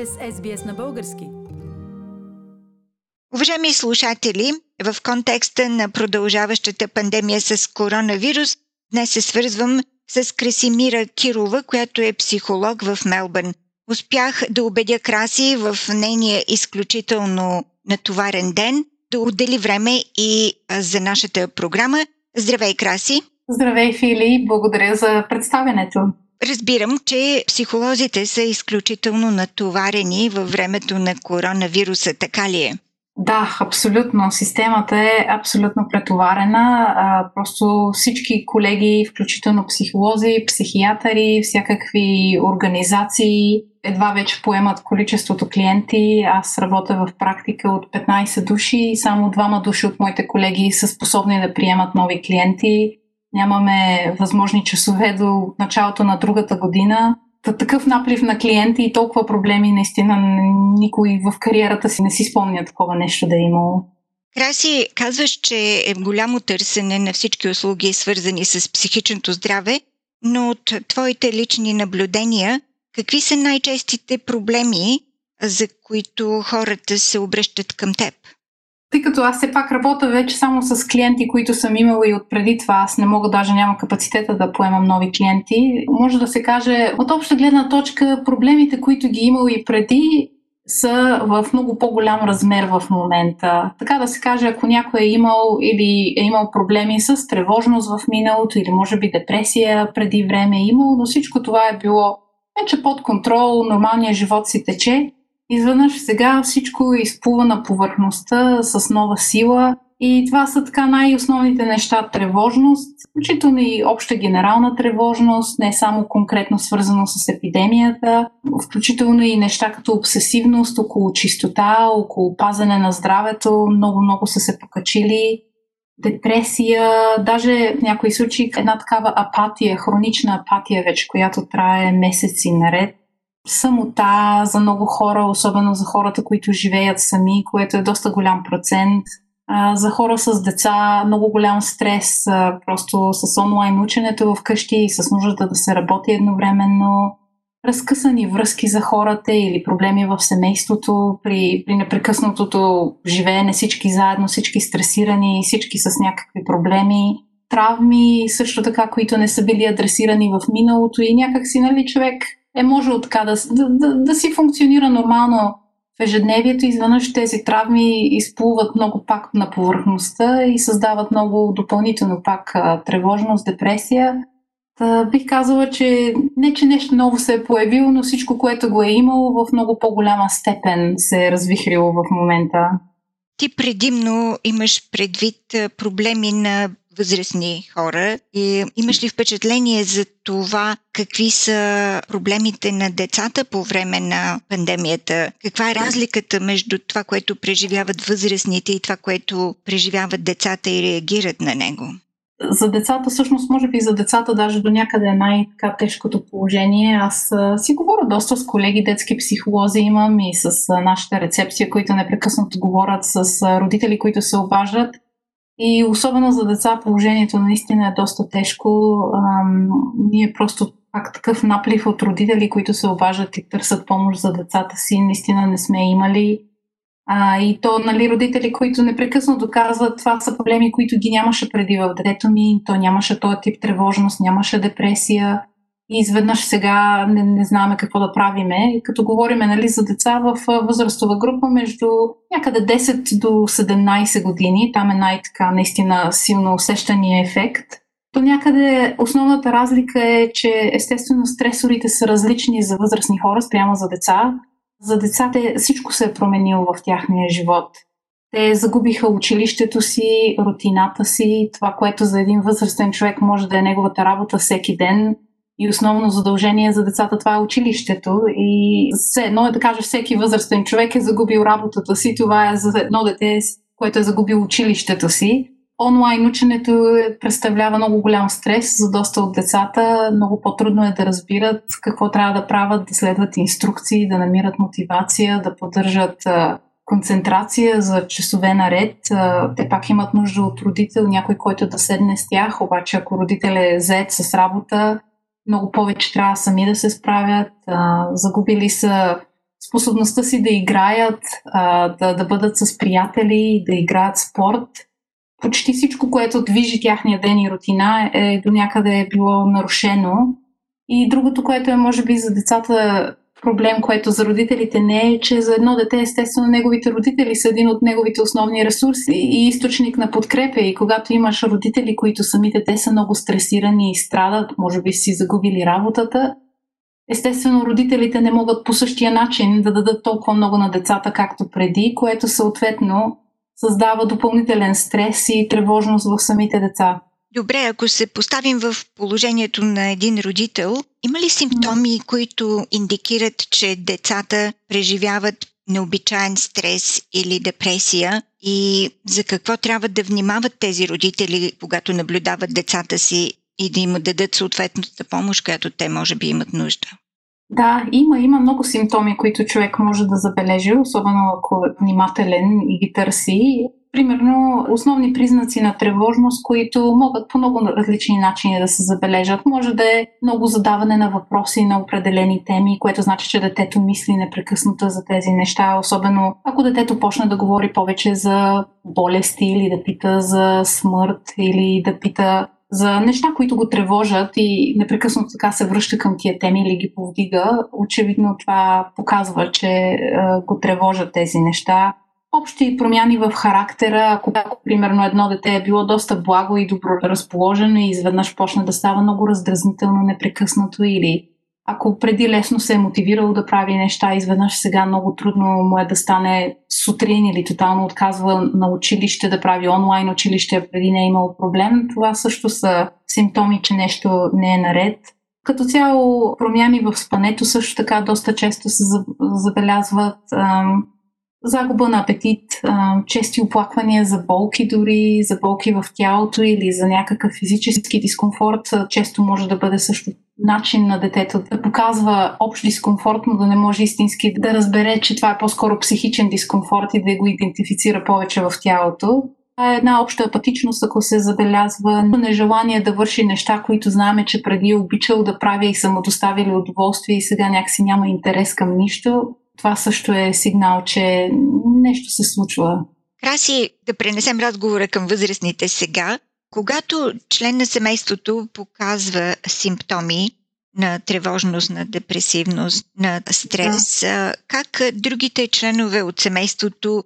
сте с SBS на български. Уважаеми слушатели, в контекста на продължаващата пандемия с коронавирус, днес се свързвам с Красимира Кирова, която е психолог в Мелбърн. Успях да убедя Краси в нейния изключително натоварен ден да отдели време и за нашата програма. Здравей, Краси! Здравей, Фили! Благодаря за представянето. Разбирам, че психолозите са изключително натоварени във времето на коронавируса, така ли е? Да, абсолютно. Системата е абсолютно претоварена. А, просто всички колеги, включително психолози, психиатъри, всякакви организации, едва вече поемат количеството клиенти. Аз работя в практика от 15 души само двама души от моите колеги са способни да приемат нови клиенти нямаме възможни часове до началото на другата година. Та, такъв наплив на клиенти и толкова проблеми, наистина никой в кариерата си не си спомня такова нещо да е имало. Краси, казваш, че е голямо търсене на всички услуги, свързани с психичното здраве, но от твоите лични наблюдения, какви са най-честите проблеми, за които хората се обръщат към теб? Тъй като аз все пак работя вече само с клиенти, които съм имала и отпреди това, аз не мога даже нямам капацитета да поемам нови клиенти. Може да се каже, от обща гледна точка, проблемите, които ги имал и преди, са в много по-голям размер в момента. Така да се каже, ако някой е имал или е имал проблеми с тревожност в миналото или може би депресия преди време е имал, но всичко това е било вече под контрол, нормалният живот си тече Изведнъж сега всичко изплува на повърхността с нова сила и това са така най-основните неща. Тревожност, включително и обща генерална тревожност, не само конкретно свързано с епидемията, включително и неща като обсесивност около чистота, около пазане на здравето, много-много са се покачили. Депресия, даже в някои случаи една такава апатия, хронична апатия вече, която трае месеци наред самота за много хора, особено за хората, които живеят сами, което е доста голям процент. За хора с деца много голям стрес, просто с онлайн ученето вкъщи и с нуждата да се работи едновременно. Разкъсани връзки за хората или проблеми в семейството при, при непрекъснатото живеене, всички заедно, всички стресирани, всички с някакви проблеми травми, също така, които не са били адресирани в миналото и някак си, нали, човек е можело така да, да, да, да си функционира нормално в ежедневието. Изведнъж тези травми изплуват много пак на повърхността и създават много допълнително пак тревожност, депресия. Та, бих казала, че не, че нещо ново се е появило, но всичко, което го е имало, в много по-голяма степен се е развихрило в момента. Ти предимно имаш предвид проблеми на възрастни хора и имаш ли впечатление за това какви са проблемите на децата по време на пандемията? Каква е разликата между това, което преживяват възрастните и това, което преживяват децата и реагират на него? За децата, всъщност, може би за децата даже до някъде е най-тежкото положение. Аз си говоря доста с колеги, детски психолози имам и с нашата рецепция, които непрекъснато говорят с родители, които се обаждат. И особено за деца положението наистина е доста тежко. Ам, ние просто пак такъв наплив от родители, които се обажат и търсят помощ за децата си, наистина не сме имали. А, и то, нали, родители, които непрекъснато казват, това са проблеми, които ги нямаше преди в детето ми, то нямаше този тип тревожност, нямаше депресия и изведнъж сега не, не знаем какво да правиме. И като говориме нали, за деца в възрастова група между някъде 10 до 17 години, там е най-така наистина силно усещания ефект, то някъде основната разлика е, че естествено стресорите са различни за възрастни хора спрямо за деца. За децата всичко се е променило в тяхния живот. Те загубиха училището си, рутината си, това, което за един възрастен човек може да е неговата работа всеки ден – и основно задължение за децата това е училището. И все едно е да кажа, всеки възрастен човек е загубил работата си. Това е за едно дете, което е загубил училището си. Онлайн ученето представлява много голям стрес за доста от децата. Много по-трудно е да разбират какво трябва да правят, да следват инструкции, да намират мотивация, да поддържат концентрация за часове наред. Те пак имат нужда от родител, някой, който да седне с тях, обаче ако родител е заед с работа, много повече трябва сами да се справят. А, загубили са способността си да играят, а, да, да бъдат с приятели, да играят спорт. Почти всичко, което движи тяхния ден и рутина е до някъде било нарушено. И другото, което е може би за децата проблем, което за родителите не е, че за едно дете, естествено, неговите родители са един от неговите основни ресурси и източник на подкрепа. И когато имаш родители, които самите те са много стресирани и страдат, може би си загубили работата, естествено, родителите не могат по същия начин да дадат толкова много на децата, както преди, което съответно създава допълнителен стрес и тревожност в самите деца. Добре, ако се поставим в положението на един родител, има ли симптоми, които индикират, че децата преживяват необичайен стрес или депресия и за какво трябва да внимават тези родители, когато наблюдават децата си и да им дадат съответната помощ, която те може би имат нужда? Да, има, има много симптоми, които човек може да забележи, особено ако е внимателен и ги търси примерно основни признаци на тревожност, които могат по много различни начини да се забележат. Може да е много задаване на въпроси на определени теми, което значи, че детето мисли непрекъснато за тези неща, особено ако детето почне да говори повече за болести или да пита за смърт или да пита за неща, които го тревожат и непрекъснато така се връща към тия теми или ги повдига, очевидно това показва, че е, го тревожат тези неща общи промяни в характера, ако, примерно едно дете е било доста благо и добро разположено и изведнъж почне да става много раздразнително, непрекъснато или ако преди лесно се е мотивирало да прави неща, изведнъж сега много трудно му е да стане сутрин или тотално отказва на училище да прави онлайн училище, преди не е имало проблем, това също са симптоми, че нещо не е наред. Като цяло промяни в спането също така доста често се забелязват загуба на апетит, чести оплаквания за болки дори, за болки в тялото или за някакъв физически дискомфорт, често може да бъде също начин на детето да показва общ дискомфорт, но да не може истински да разбере, че това е по-скоро психичен дискомфорт и да го идентифицира повече в тялото. Това е една обща апатичност, ако се забелязва нежелание да върши неща, които знаем, че преди е обичал да прави и са му доставили удоволствие и сега някакси няма интерес към нищо това също е сигнал, че нещо се случва. Краси, да пренесем разговора към възрастните сега. Когато член на семейството показва симптоми на тревожност, на депресивност, на стрес, да. как другите членове от семейството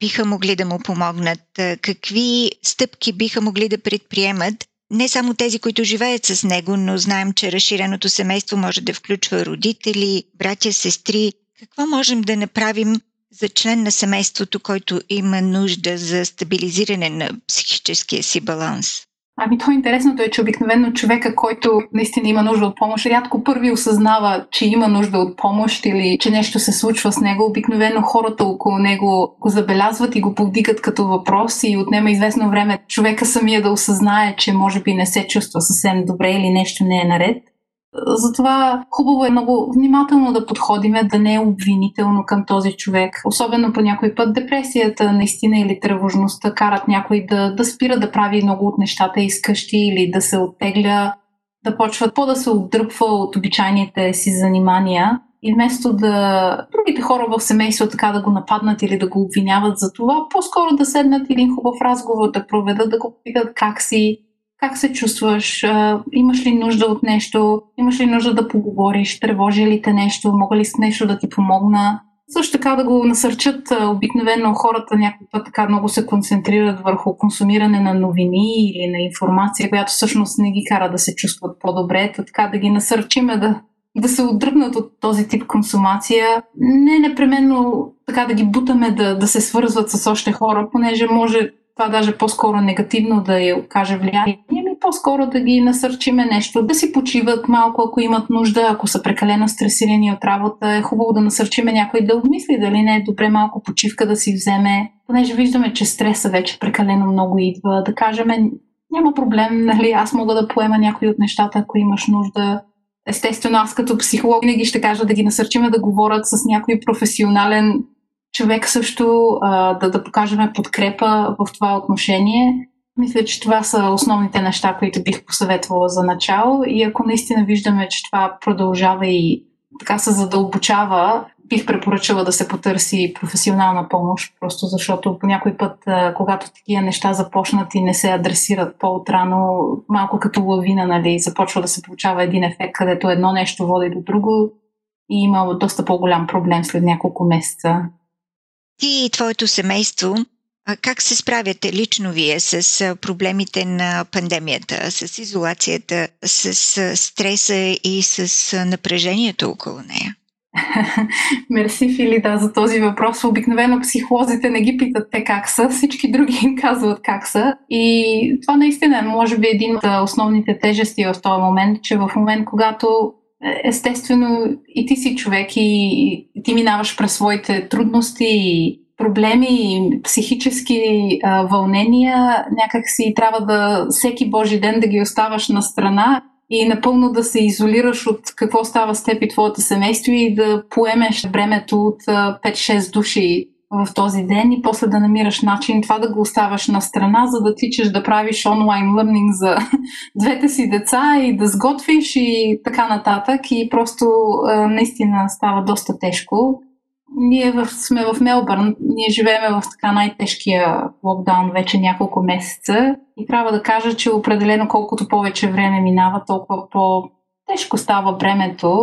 биха могли да му помогнат? Какви стъпки биха могли да предприемат? Не само тези, които живеят с него, но знаем, че разширеното семейство може да включва родители, братя, сестри. Какво можем да направим за член на семейството, който има нужда за стабилизиране на психическия си баланс? Ами то интересното е, че обикновено човека, който наистина има нужда от помощ, рядко първи осъзнава, че има нужда от помощ или че нещо се случва с него. Обикновено хората около него го забелязват и го повдигат като въпрос и отнема известно време човека самия да осъзнае, че може би не се чувства съвсем добре или нещо не е наред. Затова хубаво е много внимателно да подходиме, да не е обвинително към този човек. Особено по някой път депресията наистина или тревожността карат някой да, да спира да прави много от нещата изкъщи или да се оттегля, да почва по да се отдръпва от обичайните си занимания. И вместо да другите хора в семейство така да го нападнат или да го обвиняват за това, по-скоро да седнат един хубав разговор, да проведат, да го питат как си, как се чувстваш? Имаш ли нужда от нещо? Имаш ли нужда да поговориш? Тревожи ли те нещо? Мога ли с нещо да ти помогна? Също така да го насърчат обикновено хората някой път така много се концентрират върху консумиране на новини или на информация, която всъщност не ги кара да се чувстват по-добре. То така да ги насърчиме да, да се отдръпнат от този тип консумация. Не непременно така да ги бутаме да, да се свързват с още хора, понеже може това даже по-скоро негативно да я окаже влияние, ми по-скоро да ги насърчиме нещо, да си почиват малко, ако имат нужда, ако са прекалено стресирани от работа, е хубаво да насърчиме някой да обмисли дали не е добре малко почивка да си вземе, понеже виждаме, че стреса вече прекалено много идва, да кажем, няма проблем, нали, аз мога да поема някои от нещата, ако имаш нужда. Естествено, аз като психолог винаги ще кажа да ги насърчиме да говорят с някой професионален човек също а, да, да покажем подкрепа в това отношение. Мисля, че това са основните неща, които бих посъветвала за начало и ако наистина виждаме, че това продължава и така се задълбочава, бих препоръчала да се потърси професионална помощ, просто защото по някой път, когато такива неща започнат и не се адресират по-отрано, малко като лавина, нали, започва да се получава един ефект, където едно нещо води до друго и има доста по-голям проблем след няколко месеца. Ти и твоето семейство, как се справяте лично вие с проблемите на пандемията, с изолацията, с стреса и с напрежението около нея? Мерси, Фили, да, за този въпрос. Обикновено психолозите не ги питат те как са, всички други им казват как са. И това наистина е, може би, един от основните тежести в този момент, че в момент, когато естествено и ти си човек и, ти минаваш през своите трудности и проблеми и психически а, вълнения, някак си трябва да всеки Божи ден да ги оставаш на страна и напълно да се изолираш от какво става с теб и твоето семейство и да поемеш бремето от 5-6 души в този ден и после да намираш начин това да го оставаш на страна, за да тичаш да правиш онлайн лърнинг за двете си деца и да сготвиш и така нататък. И просто наистина става доста тежко. Ние в, сме в Мелбърн, ние живеем в така най-тежкия локдаун вече няколко месеца и трябва да кажа, че определено колкото повече време минава, толкова по тежко става времето.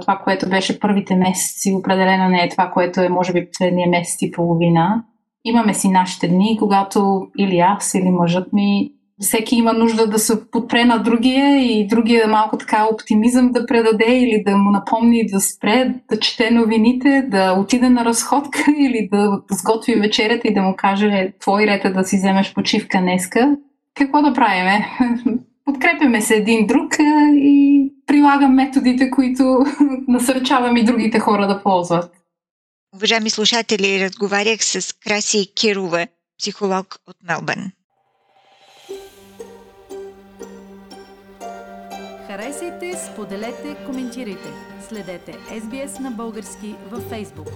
Това, което беше първите месеци, определено не е това, което е може би последния месец и половина. Имаме си нашите дни, когато или аз, или мъжът ми всеки има нужда да се подпре на другия и другия малко така оптимизъм да предаде или да му напомни да спре, да чете новините, да отиде на разходка или да сготви вечерята и да му каже твой ред е да си вземеш почивка днеска. Какво да правиме? Подкрепяме се един друг и прилагам методите, които насърчавам и другите хора да ползват. Уважаеми слушатели, разговарях с Краси Кирова, психолог от Мелбърн. Харесайте, споделете, коментирайте. Следете SBS на български във Facebook.